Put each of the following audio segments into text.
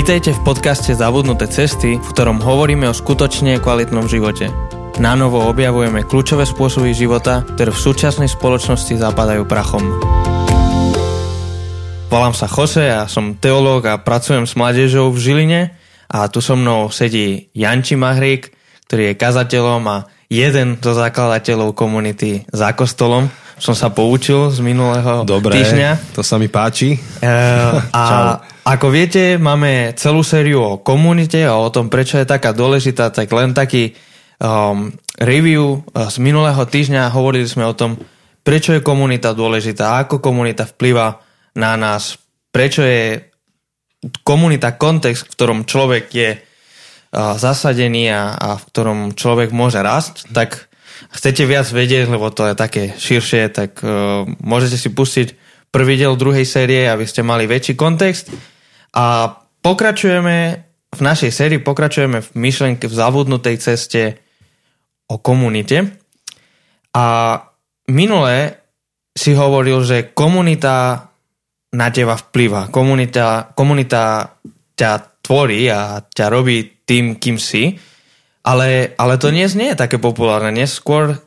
Vítajte v podcaste Zabudnuté cesty, v ktorom hovoríme o skutočne kvalitnom živote. Na novo objavujeme kľúčové spôsoby života, ktoré v súčasnej spoločnosti zapadajú prachom. Volám sa Jose a som teológ a pracujem s mládežou v Žiline a tu so mnou sedí Janči Mahrík, ktorý je kazateľom a jeden zo zakladateľov komunity za kostolom. Som sa poučil z minulého Dobre, týždňa. to sa mi páči. E, a ako viete, máme celú sériu o komunite a o tom, prečo je taká dôležitá, tak len taký um, review z minulého týždňa. Hovorili sme o tom, prečo je komunita dôležitá, ako komunita vplyva na nás, prečo je komunita kontext, v ktorom človek je uh, zasadený a, a v ktorom človek môže rásť, tak chcete viac vedieť, lebo to je také širšie, tak uh, môžete si pustiť prvý diel druhej série, aby ste mali väčší kontext. A pokračujeme v našej sérii, pokračujeme v myšlenke v zavudnutej ceste o komunite. A minule si hovoril, že komunita na teba vplyva. Komunita, komunita ťa tvorí a ťa robí tým, kým si. Ale, ale to dnes nie je také populárne. Dnes skôr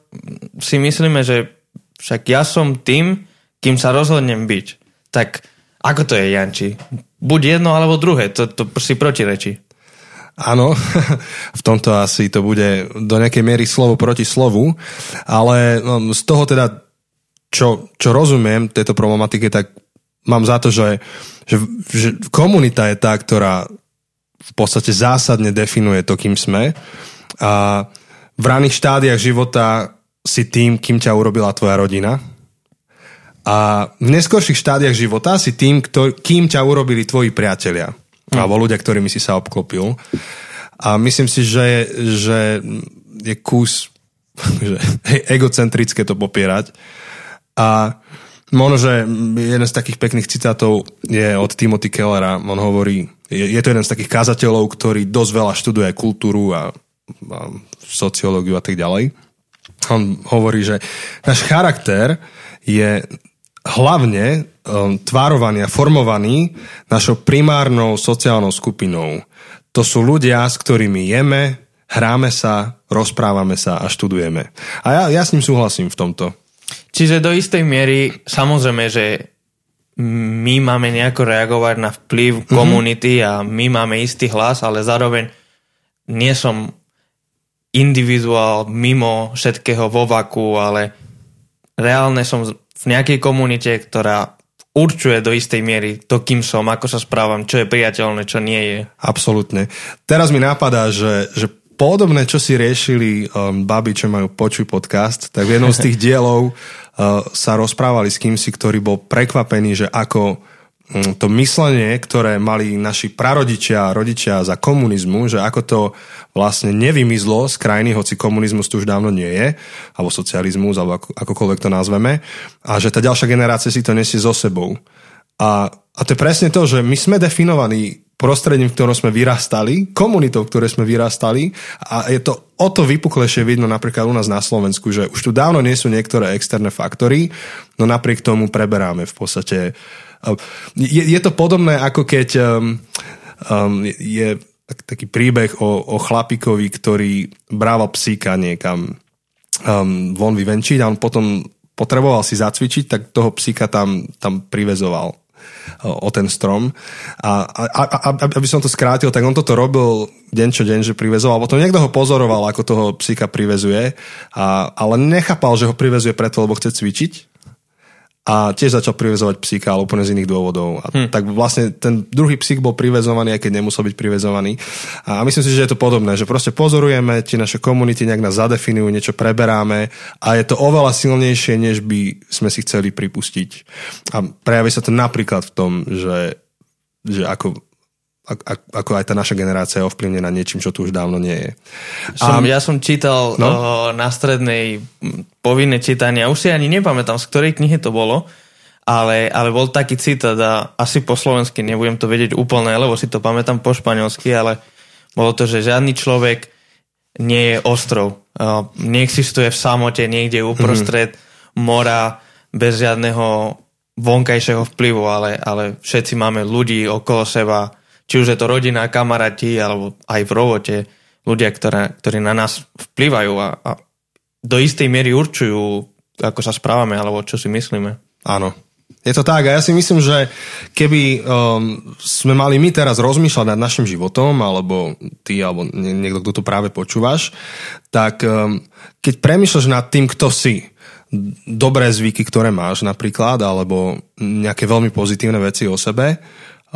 si myslíme, že však ja som tým, kým sa rozhodnem byť. Tak ako to je, Janči? Buď jedno alebo druhé, to, to si protirečí. Áno, v tomto asi to bude do nejakej miery slovo proti slovu, ale no, z toho teda, čo, čo rozumiem tejto problematike, tak mám za to, že, že, že komunita je tá, ktorá v podstate zásadne definuje to, kým sme. A v raných štádiách života si tým, kým ťa urobila tvoja rodina. A v neskorších štádiách života si tým, kto, kým ťa urobili tvoji priatelia. Mm. Alebo ľudia, ktorými si sa obklopil. A myslím si, že, že je kus že egocentrické to popierať. A možno, že jeden z takých pekných citátov je od Timothy Kellera. On hovorí, je, to jeden z takých kázateľov, ktorý dosť veľa študuje kultúru a, a sociológiu a tak ďalej. On hovorí, že náš charakter je hlavne um, tvárovaný a formovaný našou primárnou sociálnou skupinou. To sú ľudia, s ktorými jeme, hráme sa, rozprávame sa a študujeme. A ja, ja s ním súhlasím v tomto. Čiže do istej miery, samozrejme, že my máme nejako reagovať na vplyv mm-hmm. komunity a my máme istý hlas, ale zároveň nie som individuál mimo všetkého vo vaku, ale reálne som v nejakej komunite, ktorá určuje do istej miery to, kým som, ako sa správam, čo je priateľné, čo nie je. Absolutne. Teraz mi napadá, že, že podobné, čo si riešili um, baby, čo majú počuj podcast, tak v jednom z tých dielov sa rozprávali s kýmsi, ktorý bol prekvapený, že ako um, to myslenie, ktoré mali naši prarodičia a rodičia za komunizmu, že ako to vlastne nevymizlo z krajiny, hoci komunizmus tu už dávno nie je, alebo socializmus, alebo ako, akokoľvek to nazveme, a že tá ďalšia generácia si to nesie so sebou. A, a to je presne to, že my sme definovaní prostredím, v ktorom sme vyrastali, komunitou, v ktorej sme vyrastali a je to o to vypuklejšie vidno napríklad u nás na Slovensku, že už tu dávno nie sú niektoré externé faktory, no napriek tomu preberáme v podstate. Je, je to podobné ako keď um, um, je tak, taký príbeh o, o chlapikovi, ktorý brával psíka niekam um, von vyvenčiť a on potom potreboval si zacvičiť, tak toho psíka tam, tam privezoval o ten strom. A, a, a aby som to skrátil, tak on toto robil deň čo deň, že privezoval. Potom niekto ho pozoroval, ako toho psíka privezuje, a, ale nechápal, že ho privezuje preto, lebo chce cvičiť a tiež začal privezovať psíka, ale úplne z iných dôvodov. A hm. Tak vlastne ten druhý psík bol privezovaný, aj keď nemusel byť privezovaný. A myslím si, že je to podobné, že proste pozorujeme, tie naše komunity nejak nás zadefinujú, niečo preberáme a je to oveľa silnejšie, než by sme si chceli pripustiť. A prejaví sa to napríklad v tom, že, že ako ako aj tá naša generácia je ovplyvnená niečím, čo tu už dávno nie je. Som, a, ja som čítal no? uh, na strednej povinné čítanie, už si ani nepamätám, z ktorej knihy to bolo, ale, ale bol taký citát a asi po slovensky nebudem to vedieť úplne, lebo si to pamätám po španielsky, ale bolo to, že žiadny človek nie je ostrov. Uh, neexistuje v samote niekde uprostred mm-hmm. mora bez žiadneho vonkajšieho vplyvu, ale, ale všetci máme ľudí okolo seba, či už je to rodina, kamaráti, alebo aj v robote, ľudia, ktoré, ktorí na nás vplyvajú a, a do istej miery určujú, ako sa správame, alebo čo si myslíme. Áno, je to tak a ja si myslím, že keby um, sme mali my teraz rozmýšľať nad našim životom, alebo ty, alebo niekto, kto tu práve počúvaš, tak um, keď premýšľaš nad tým, kto si, dobré zvyky, ktoré máš napríklad, alebo nejaké veľmi pozitívne veci o sebe,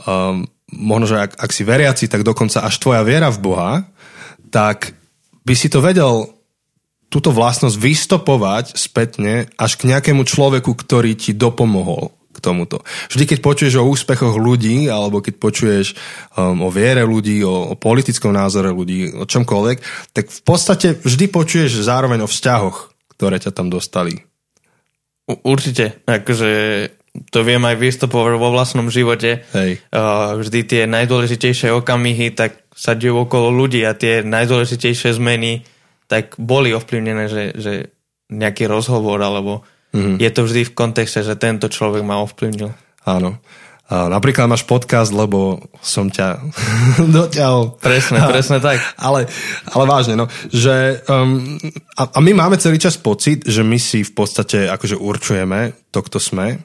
um, možno, že ak, ak si veriaci, tak dokonca až tvoja viera v Boha, tak by si to vedel túto vlastnosť vystopovať spätne až k nejakému človeku, ktorý ti dopomohol k tomuto. Vždy, keď počuješ o úspechoch ľudí, alebo keď počuješ um, o viere ľudí, o, o politickom názore ľudí, o čomkoľvek, tak v podstate vždy počuješ zároveň o vzťahoch, ktoré ťa tam dostali. Určite, akože to viem aj vystupovať vo vlastnom živote. Hej. Uh, vždy tie najdôležitejšie okamihy, tak sa dejú okolo ľudí a tie najdôležitejšie zmeny tak boli ovplyvnené, že, že nejaký rozhovor alebo Mm-hmm. Je to vždy v kontexte, že tento človek ma ovplyvnil. Áno. A napríklad máš podcast, lebo som ťa doťahol. Presne, presne tak. Ale, ale vážne, no, že um, a, a my máme celý čas pocit, že my si v podstate akože určujeme to, kto sme,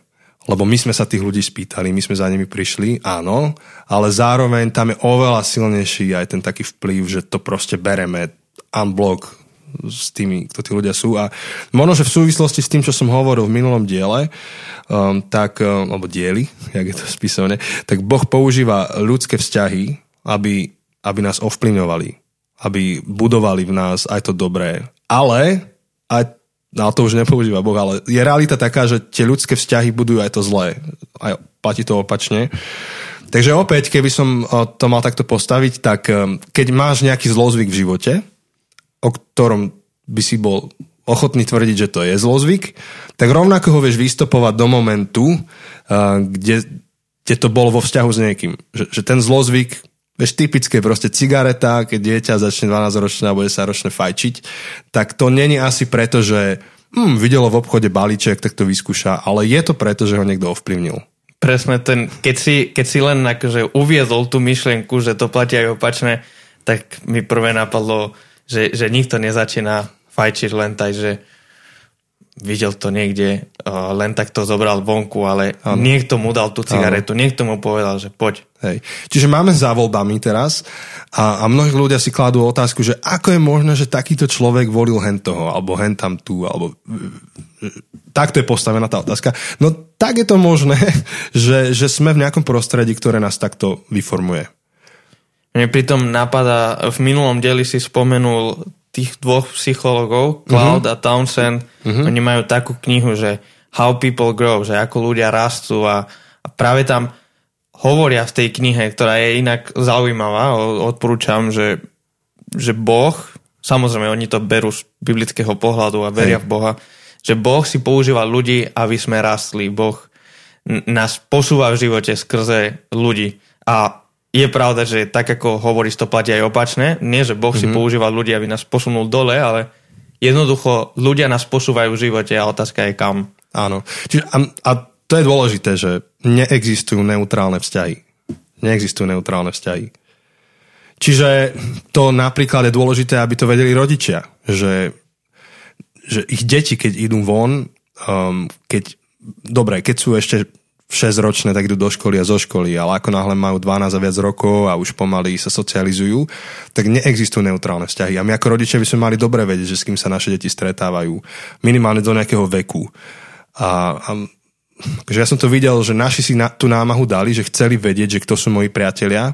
lebo my sme sa tých ľudí spýtali, my sme za nimi prišli, áno, ale zároveň tam je oveľa silnejší aj ten taký vplyv, že to proste bereme unblock s tými, kto tí ľudia sú. A možno, že v súvislosti s tým, čo som hovoril v minulom diele, um, tak, um, alebo dieli, jak je to spisované, tak Boh používa ľudské vzťahy, aby, aby nás ovplyvňovali, aby budovali v nás aj to dobré. Ale, aj, no to už nepoužíva Boh, ale je realita taká, že tie ľudské vzťahy budujú aj to zlé. Aj platí to opačne. Takže opäť, keby som uh, to mal takto postaviť, tak um, keď máš nejaký zlozvyk v živote, o ktorom by si bol ochotný tvrdiť, že to je zlozvyk, tak rovnako ho vieš vystopovať do momentu, kde, kde to bolo vo vzťahu s niekým. Že, že ten zlozvyk, vieš, typické proste cigareta, keď dieťa začne 12 ročné alebo 10 ročné fajčiť, tak to není asi preto, že hm, videlo v obchode balíček, tak to vyskúša, ale je to preto, že ho niekto ovplyvnil. Presne ten, keď si, keď si len akože uviezol tú myšlienku, že to platí aj opačne, tak mi prvé napadlo, že, že nikto nezačína fajčiť len tak, že videl to niekde, uh, len tak to zobral vonku, ale ano. niekto mu dal tú cigaretu, ano. niekto mu povedal, že poď. Hej. Čiže máme za voľbami teraz a, a mnohí ľudia si kladú otázku, že ako je možné, že takýto človek volil hen toho, alebo hen tam tu, alebo takto je postavená tá otázka. No tak je to možné, že, že sme v nejakom prostredí, ktoré nás takto vyformuje. Mne pritom napadá, v minulom dieli si spomenul tých dvoch psychologov, Cloud uh-huh. a Townsend. Uh-huh. Oni majú takú knihu, že How People Grow, že ako ľudia rastú a, a práve tam hovoria v tej knihe, ktorá je inak zaujímavá, odporúčam, že, že Boh, samozrejme oni to berú z biblického pohľadu a veria Hej. v Boha, že Boh si používa ľudí, aby sme rastli. Boh nás posúva v živote skrze ľudí. A je pravda, že tak ako hovoríš, to platí aj opačne. Nie, že Boh mm-hmm. si mhm. používa ľudí, aby nás posunul dole, ale jednoducho ľudia nás posúvajú v živote a otázka je kam. Áno. Čiže, a, a to je dôležité, že neexistujú neutrálne vzťahy. Neexistujú neutrálne vzťahy. Čiže to napríklad je dôležité, aby to vedeli rodičia, že, že ich deti, keď idú von, um, keď, dobre, keď sú ešte 6-ročné, tak idú do školy a zo školy, ale ako náhle majú 12 a viac rokov a už pomaly sa socializujú, tak neexistujú neutrálne vzťahy. A my ako rodičia by sme mali dobre vedieť, že s kým sa naše deti stretávajú. Minimálne do nejakého veku. A, a že ja som to videl, že naši si na, tú námahu dali, že chceli vedieť, že kto sú moji priatelia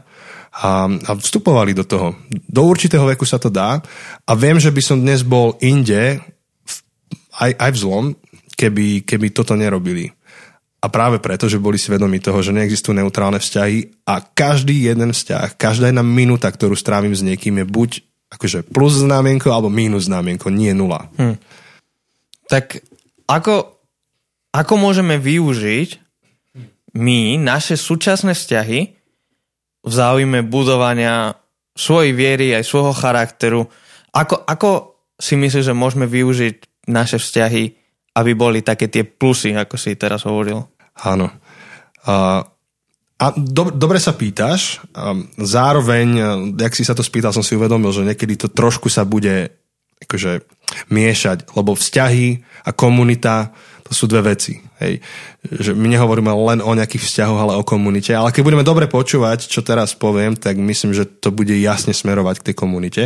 a, a vstupovali do toho. Do určitého veku sa to dá a viem, že by som dnes bol inde, aj, aj v zlom, keby, keby toto nerobili. A práve preto, že boli svedomí toho, že neexistujú neutrálne vzťahy a každý jeden vzťah, každá jedna minúta, ktorú strávim s niekým je buď akože plus znamienko alebo mínus znamienko, nie nula. Hm. Tak ako, ako môžeme využiť my naše súčasné vzťahy v záujme budovania svojej viery aj svojho charakteru? Ako, ako si myslíš, že môžeme využiť naše vzťahy aby boli také tie plusy, ako si teraz hovoril. Áno. A a do, dobre sa pýtaš. Zároveň, jak si sa to spýtal, som si uvedomil, že niekedy to trošku sa bude akože miešať, lebo vzťahy a komunita to sú dve veci. Hej. Že my nehovoríme len o nejakých vzťahoch, ale o komunite. Ale keď budeme dobre počúvať, čo teraz poviem, tak myslím, že to bude jasne smerovať k tej komunite.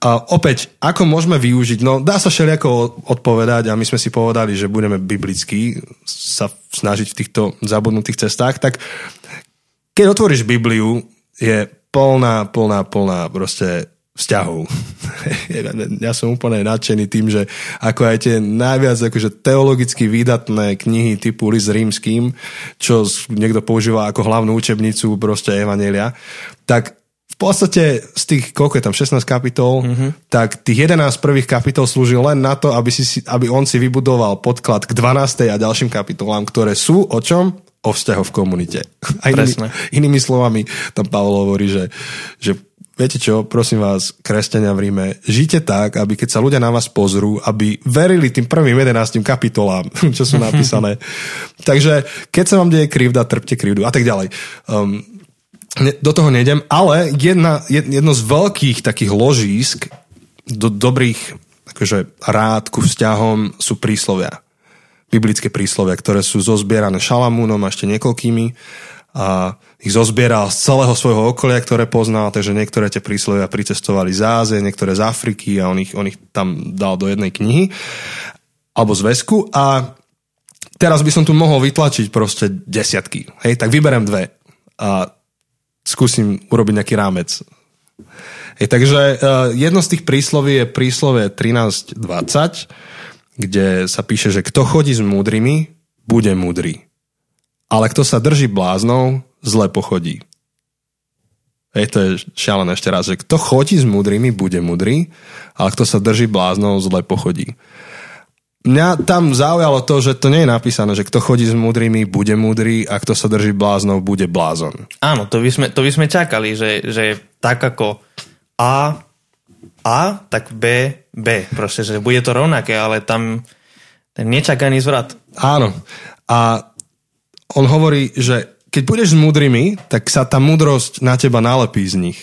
A opäť, ako môžeme využiť? No, dá sa všelijako odpovedať a my sme si povedali, že budeme biblicky sa snažiť v týchto zabudnutých cestách. Tak keď otvoríš Bibliu, je plná, plná, plná proste vzťahov. ja som úplne nadšený tým, že ako aj tie najviac akože teologicky výdatné knihy typu List rímským, čo niekto používa ako hlavnú učebnicu proste Evanelia, tak v podstate z tých, koľko je tam, 16 kapitol, mm-hmm. tak tých 11 prvých kapitol slúži len na to, aby, si, aby on si vybudoval podklad k 12. a ďalším kapitolám, ktoré sú o čom? O vzťahoch v komunite. A inými, inými slovami, tam Pavel hovorí, že, že viete čo, prosím vás, kresťania v Ríme, žite tak, aby keď sa ľudia na vás pozrú, aby verili tým prvým 11 kapitolám, čo sú napísané. Takže keď sa vám deje krivda, trpte krivdu a tak ďalej. Um, do toho nejdem, ale jedna, jedno z veľkých takých ložísk do dobrých akože, rád ku vzťahom sú príslovia. Biblické príslovia, ktoré sú zozbierané Šalamúnom a ešte niekoľkými a ich zozbieral z celého svojho okolia, ktoré poznal, takže niektoré tie príslovia pricestovali z Ázie, niektoré z Afriky a on ich, on ich tam dal do jednej knihy alebo zväzku a teraz by som tu mohol vytlačiť proste desiatky. Hej, tak vyberem dve a skúsim urobiť nejaký rámec. Hej, takže uh, jedno z tých prísloví je príslovie 13.20, kde sa píše, že kto chodí s múdrymi, bude múdry ale kto sa drží bláznou, zle pochodí. Hej, to je šialené ešte raz, že kto chodí s múdrymi, bude múdry, ale kto sa drží bláznou, zle pochodí. Mňa tam zaujalo to, že to nie je napísané, že kto chodí s múdrymi, bude múdry a kto sa drží bláznou, bude blázon. Áno, to by sme, to by sme čakali, že, že tak ako A, A, tak B, B. Proste, že bude to rovnaké, ale tam ten nečakaný zvrat. Áno. A on hovorí, že keď budeš s múdrymi, tak sa tá múdrosť na teba nalepí z nich.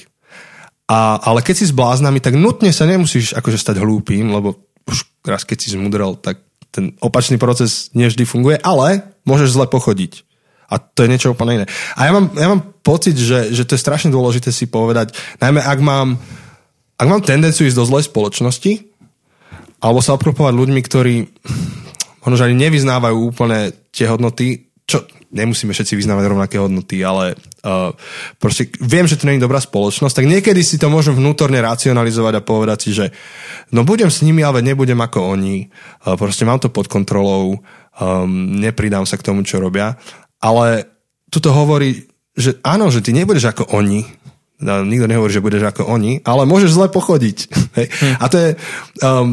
A, ale keď si s bláznami, tak nutne sa nemusíš akože stať hlúpým, lebo už raz keď si zmudrel, tak ten opačný proces nevždy funguje, ale môžeš zle pochodiť. A to je niečo úplne iné. A ja mám, ja mám pocit, že, že to je strašne dôležité si povedať, najmä ak mám, ak mám tendenciu ísť do zlej spoločnosti, alebo sa obklopovať ľuďmi, ktorí možno ani nevyznávajú úplne tie hodnoty, čo nemusíme všetci vyznávať rovnaké hodnoty, ale uh, proste viem, že to nie je dobrá spoločnosť, tak niekedy si to môžem vnútorne racionalizovať a povedať si, že no budem s nimi, ale nebudem ako oni, uh, proste mám to pod kontrolou, um, nepridám sa k tomu, čo robia, ale tuto hovorí, že áno, že ty nebudeš ako oni, no, nikto nehovorí, že budeš ako oni, ale môžeš zle pochodiť. Hm. A to je um,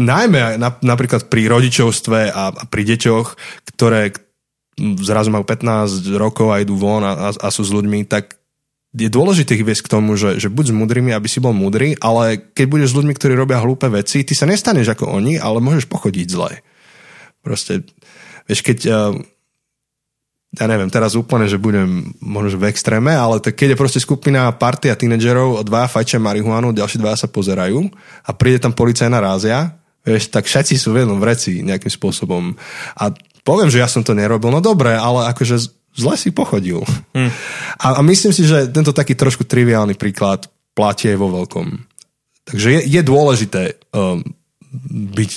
najmä na, napríklad pri rodičovstve a, a pri deťoch, ktoré, zrazu majú 15 rokov a idú von a, a, a sú s ľuďmi, tak je dôležité ich viesť k tomu, že, že buď s mudrými, aby si bol mudrý, ale keď budeš s ľuďmi, ktorí robia hlúpe veci, ty sa nestaneš ako oni, ale môžeš pochodiť zle. Proste, vieš, keď uh, ja neviem, teraz úplne, že budem možno v extréme, ale tak keď je proste skupina partia tínedžerov, dva fajčia marihuanu, ďalší dva sa pozerajú a príde tam policajná rázia, vieš, tak všetci sú v jednom vreci nejakým spôsobom. A poviem, že ja som to nerobil, no dobre, ale akože zle si pochodil. Hmm. A, a myslím si, že tento taký trošku triviálny príklad platí aj vo veľkom. Takže je, je dôležité um, byť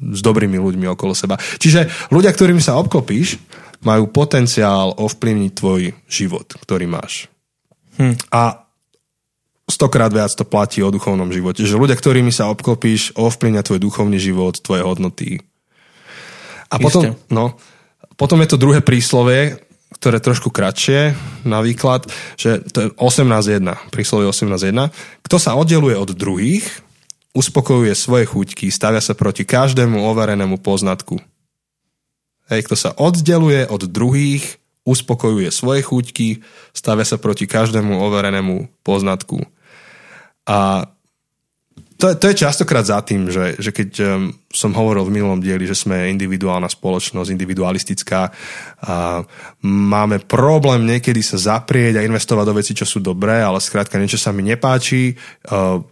s dobrými ľuďmi okolo seba. Čiže ľudia, ktorými sa obklopíš, majú potenciál ovplyvniť tvoj život, ktorý máš. Hmm. A stokrát viac to platí o duchovnom živote. Že ľudia, ktorými sa obklopíš, ovplyvňa tvoj duchovný život, tvoje hodnoty, a potom, no, potom je to druhé príslovie, ktoré je trošku kratšie na výklad, že to je 18.1, príslovie 18.1. Kto sa oddeluje od druhých, uspokojuje svoje chuťky, stavia sa proti každému overenému poznatku. Hej, kto sa oddeluje od druhých, uspokojuje svoje chuťky, stavia sa proti každému overenému poznatku. A to, to je častokrát za tým, že, že keď um, som hovoril v minulom dieli, že sme individuálna spoločnosť, individualistická a máme problém niekedy sa zaprieť a investovať do veci, čo sú dobré, ale skrátka niečo sa mi nepáči, uh,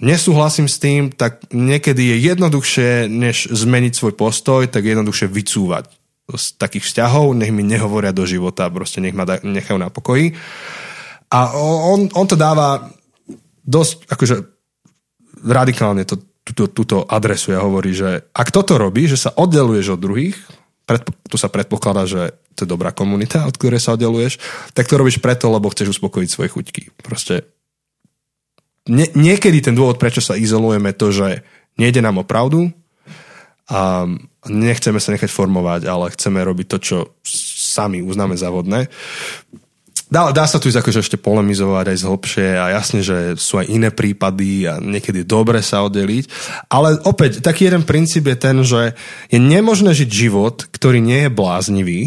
nesúhlasím s tým, tak niekedy je jednoduchšie, než zmeniť svoj postoj, tak jednoduchšie vycúvať z takých vzťahov, nech mi nehovoria do života, proste nech ma nechajú na pokoji. A on, on to dáva dosť, akože radikálne to, túto, túto adresuje a hovorí, že ak toto robí, že sa oddeluješ od druhých, predpo, tu sa predpokladá, že to je dobrá komunita, od ktorej sa oddeluješ, tak to robíš preto, lebo chceš uspokojiť svoje chuťky. Proste nie, niekedy ten dôvod, prečo sa izolujeme, to, že nejde nám o pravdu a nechceme sa nechať formovať, ale chceme robiť to, čo sami uznáme za vodné. Dá, dá sa tu ísť akože ešte polemizovať aj zhlbšie a jasne, že sú aj iné prípady a niekedy je dobre sa oddeliť. Ale opäť, taký jeden princíp je ten, že je nemožné žiť život, ktorý nie je bláznivý,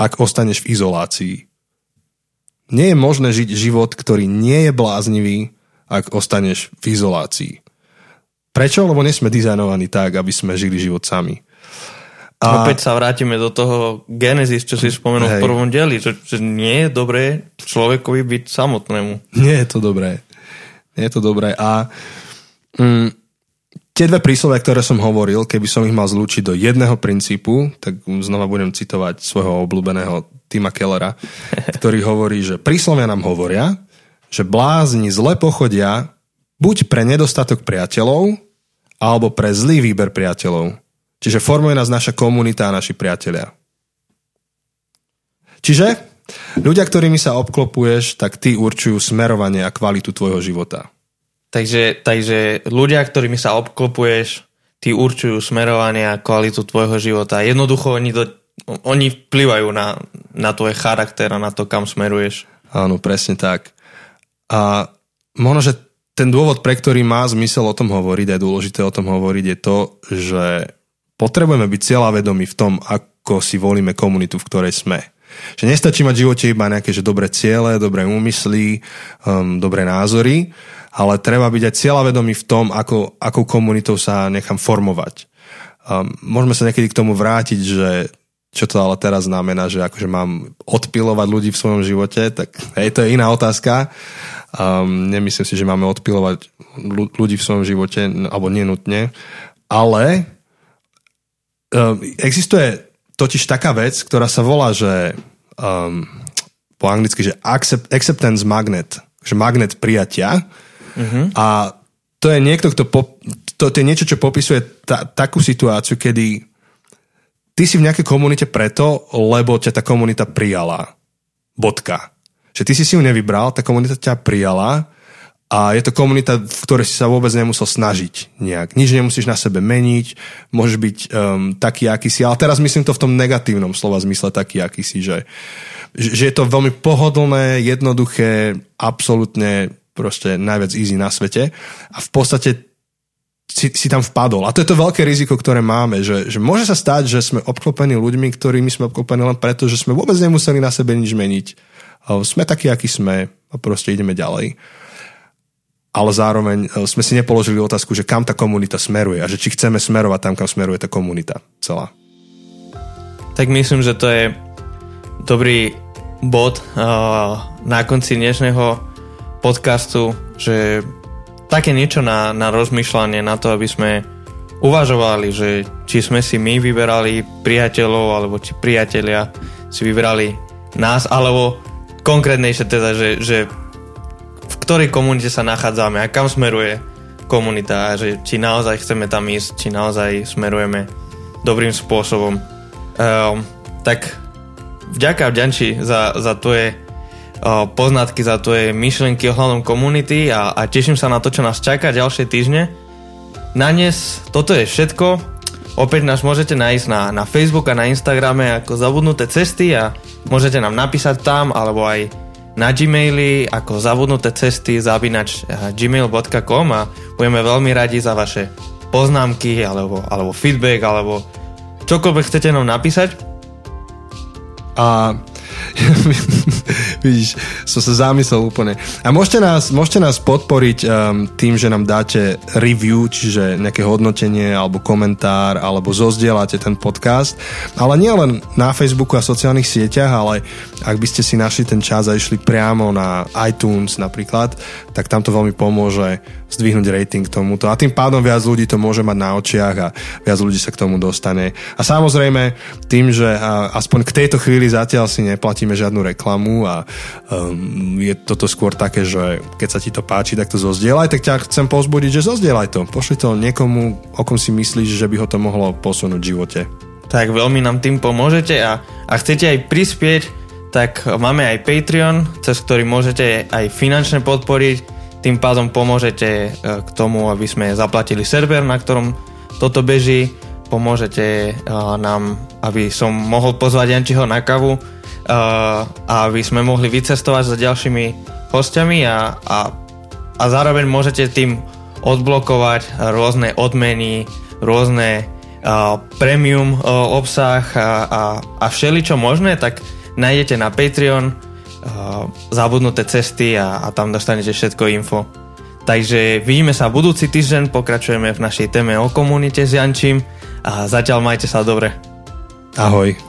ak ostaneš v izolácii. Nie je možné žiť život, ktorý nie je bláznivý, ak ostaneš v izolácii. Prečo? Lebo nie sme dizajnovaní tak, aby sme žili život sami. A... Opäť sa vrátime do toho Genesis, čo si spomenul Hej. v prvom dieli, že, že nie je dobré človekovi byť samotnému. Nie je to dobré. Nie je to dobré. A mm, tie dve príslovia, ktoré som hovoril, keby som ich mal zlúčiť do jedného princípu, tak znova budem citovať svojho obľúbeného Tima Kellera, ktorý hovorí, že príslovia nám hovoria, že blázni zle pochodia buď pre nedostatok priateľov, alebo pre zlý výber priateľov. Čiže formuje nás naša komunita a naši priatelia. Čiže ľudia, ktorými sa obklopuješ, tak ty určujú smerovanie a kvalitu tvojho života. Takže, takže ľudia, ktorými sa obklopuješ, ty určujú smerovanie a kvalitu tvojho života. Jednoducho oni, to, oni vplyvajú na, na tvoj charakter a na to, kam smeruješ. Áno, presne tak. A možno, že ten dôvod, pre ktorý má zmysel o tom hovoriť, a je dôležité o tom hovoriť, je to, že potrebujeme byť cieľavedomí v tom, ako si volíme komunitu, v ktorej sme. Že nestačí mať v živote iba nejaké že dobré ciele, dobré úmysly, um, dobré názory, ale treba byť aj cieľavedomí v tom, ako, akou komunitou sa nechám formovať. Um, môžeme sa niekedy k tomu vrátiť, že čo to ale teraz znamená, že akože mám odpilovať ľudí v svojom živote, tak hej, to je iná otázka. Um, nemyslím si, že máme odpilovať ľudí v svojom živote, alebo nenutne, ale um, existuje totiž taká vec, ktorá sa volá, že um, po anglicky, že accept, acceptance magnet, že magnet prijatia. Uh-huh. A to je niekto, kto po, to, to je niečo, čo popisuje ta, takú situáciu, kedy ty si v nejakej komunite preto, lebo ťa tá komunita prijala. Bodka. Že ty si si ju nevybral, tá komunita ťa prijala a je to komunita, v ktorej si sa vôbec nemusel snažiť nejak. Nič nemusíš na sebe meniť, môžeš byť um, taký, aký si. Ale teraz myslím to v tom negatívnom slova zmysle taký, aký si, že, že je to veľmi pohodlné, jednoduché, absolútne proste najviac easy na svete. A v podstate si, si tam vpadol. A to je to veľké riziko, ktoré máme, že, že môže sa stať, že sme obklopení ľuďmi, ktorými sme obklopení len preto, že sme vôbec nemuseli na sebe nič meniť. Sme takí, akí sme a proste ideme ďalej ale zároveň e, sme si nepoložili otázku, že kam tá komunita smeruje a že či chceme smerovať tam, kam smeruje tá komunita celá. Tak myslím, že to je dobrý bod uh, na konci dnešného podcastu, že také niečo na, na rozmýšľanie, na to, aby sme uvažovali, že či sme si my vyberali priateľov, alebo či priatelia si vyberali nás, alebo konkrétnejšie teda, že, že ktorej komunite sa nachádzame a kam smeruje komunita a že či naozaj chceme tam ísť, či naozaj smerujeme dobrým spôsobom. Um, tak vďaka Vďanči za, za tvoje uh, poznatky, za tvoje myšlienky ohľadom komunity a, a teším sa na to, čo nás čaká ďalšie týždne. Na dnes toto je všetko. Opäť nás môžete nájsť na, na Facebook a na Instagrame ako Zabudnuté cesty a môžete nám napísať tam alebo aj na Gmaili ako zabudnuté cesty zabinač eh, gmail.com a budeme veľmi radi za vaše poznámky alebo, alebo feedback alebo čokoľvek chcete nám napísať. A Vidíš, som sa zamyslel úplne. A môžete nás, môžete nás podporiť um, tým, že nám dáte review, čiže nejaké hodnotenie alebo komentár, alebo zozdielate ten podcast. Ale nie len na Facebooku a sociálnych sieťach, ale ak by ste si našli ten čas a išli priamo na iTunes napríklad, tak tam to veľmi pomôže zdvihnúť rating tomuto. A tým pádom viac ľudí to môže mať na očiach a viac ľudí sa k tomu dostane. A samozrejme, tým, že aspoň k tejto chvíli zatiaľ si neplatíme žiadnu reklamu a um, je toto skôr také, že keď sa ti to páči, tak to zozdieľaj, tak ťa chcem pozbudiť, že zozdieľaj to. Pošli to niekomu, o kom si myslíš, že by ho to mohlo posunúť v živote. Tak veľmi nám tým pomôžete a, a chcete aj prispieť, tak máme aj Patreon, cez ktorý môžete aj finančne podporiť tým pádom pomôžete e, k tomu, aby sme zaplatili server, na ktorom toto beží. Pomôžete e, nám, aby som mohol pozvať Jančiho na kavu aby sme mohli vycestovať za ďalšími hostiami a, a, a zároveň môžete tým odblokovať rôzne odmeny, rôzne uh, premium uh, obsah a, a, a všeličo možné, tak nájdete na Patreon zabudnuté cesty a, a tam dostanete všetko info. Takže vidíme sa budúci týždeň, pokračujeme v našej téme o komunite s Jančím a zatiaľ majte sa dobre. Ahoj.